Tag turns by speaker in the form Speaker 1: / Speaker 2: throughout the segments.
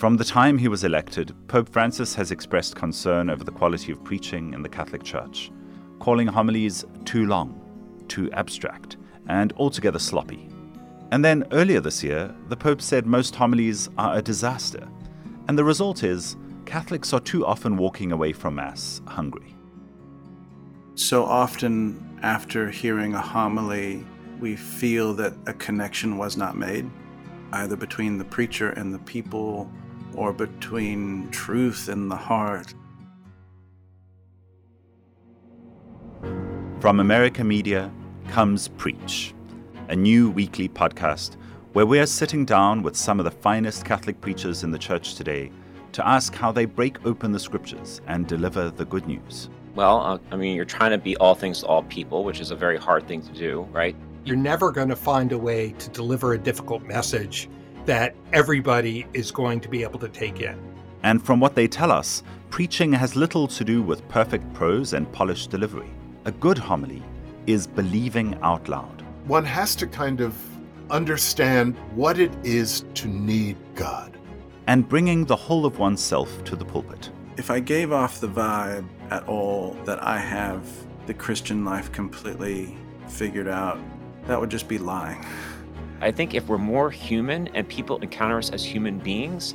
Speaker 1: From the time he was elected, Pope Francis has expressed concern over the quality of preaching in the Catholic Church, calling homilies too long, too abstract, and altogether sloppy. And then earlier this year, the Pope said most homilies are a disaster, and the result is Catholics are too often walking away from Mass hungry.
Speaker 2: So often, after hearing a homily, we feel that a connection was not made, either between the preacher and the people or between truth and the heart.
Speaker 1: From America Media comes Preach, a new weekly podcast where we are sitting down with some of the finest Catholic preachers in the church today to ask how they break open the scriptures and deliver the good news.
Speaker 3: Well, uh, I mean, you're trying to be all things to all people, which is a very hard thing to do, right?
Speaker 4: You're never going to find a way to deliver a difficult message that everybody is going to be able to take in.
Speaker 1: And from what they tell us, preaching has little to do with perfect prose and polished delivery. A good homily is believing out loud.
Speaker 5: One has to kind of understand what it is to need God.
Speaker 1: And bringing the whole of oneself to the pulpit.
Speaker 2: If I gave off the vibe at all that I have the Christian life completely figured out, that would just be lying.
Speaker 3: I think if we're more human and people encounter us as human beings,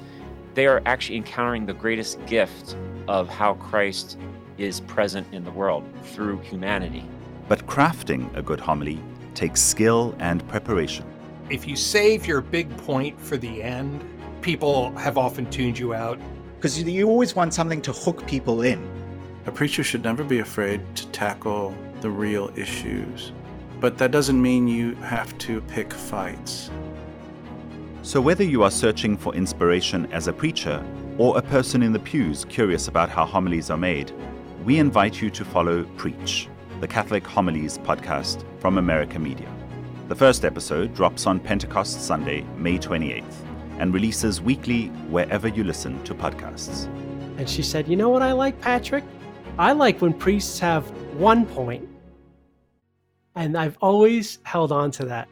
Speaker 3: they are actually encountering the greatest gift of how Christ is present in the world through humanity.
Speaker 1: But crafting a good homily takes skill and preparation.
Speaker 4: If you save your big point for the end, people have often tuned you out.
Speaker 6: Because you always want something to hook people in.
Speaker 2: A preacher should never be afraid to tackle the real issues but that doesn't mean you have to pick fights.
Speaker 1: So, whether you are searching for inspiration as a preacher or a person in the pews curious about how homilies are made, we invite you to follow Preach, the Catholic Homilies podcast from America Media. The first episode drops on Pentecost Sunday, May 28th, and releases weekly wherever you listen to podcasts.
Speaker 7: And she said, You know what I like, Patrick? I like when priests have one point and I've always held on to that.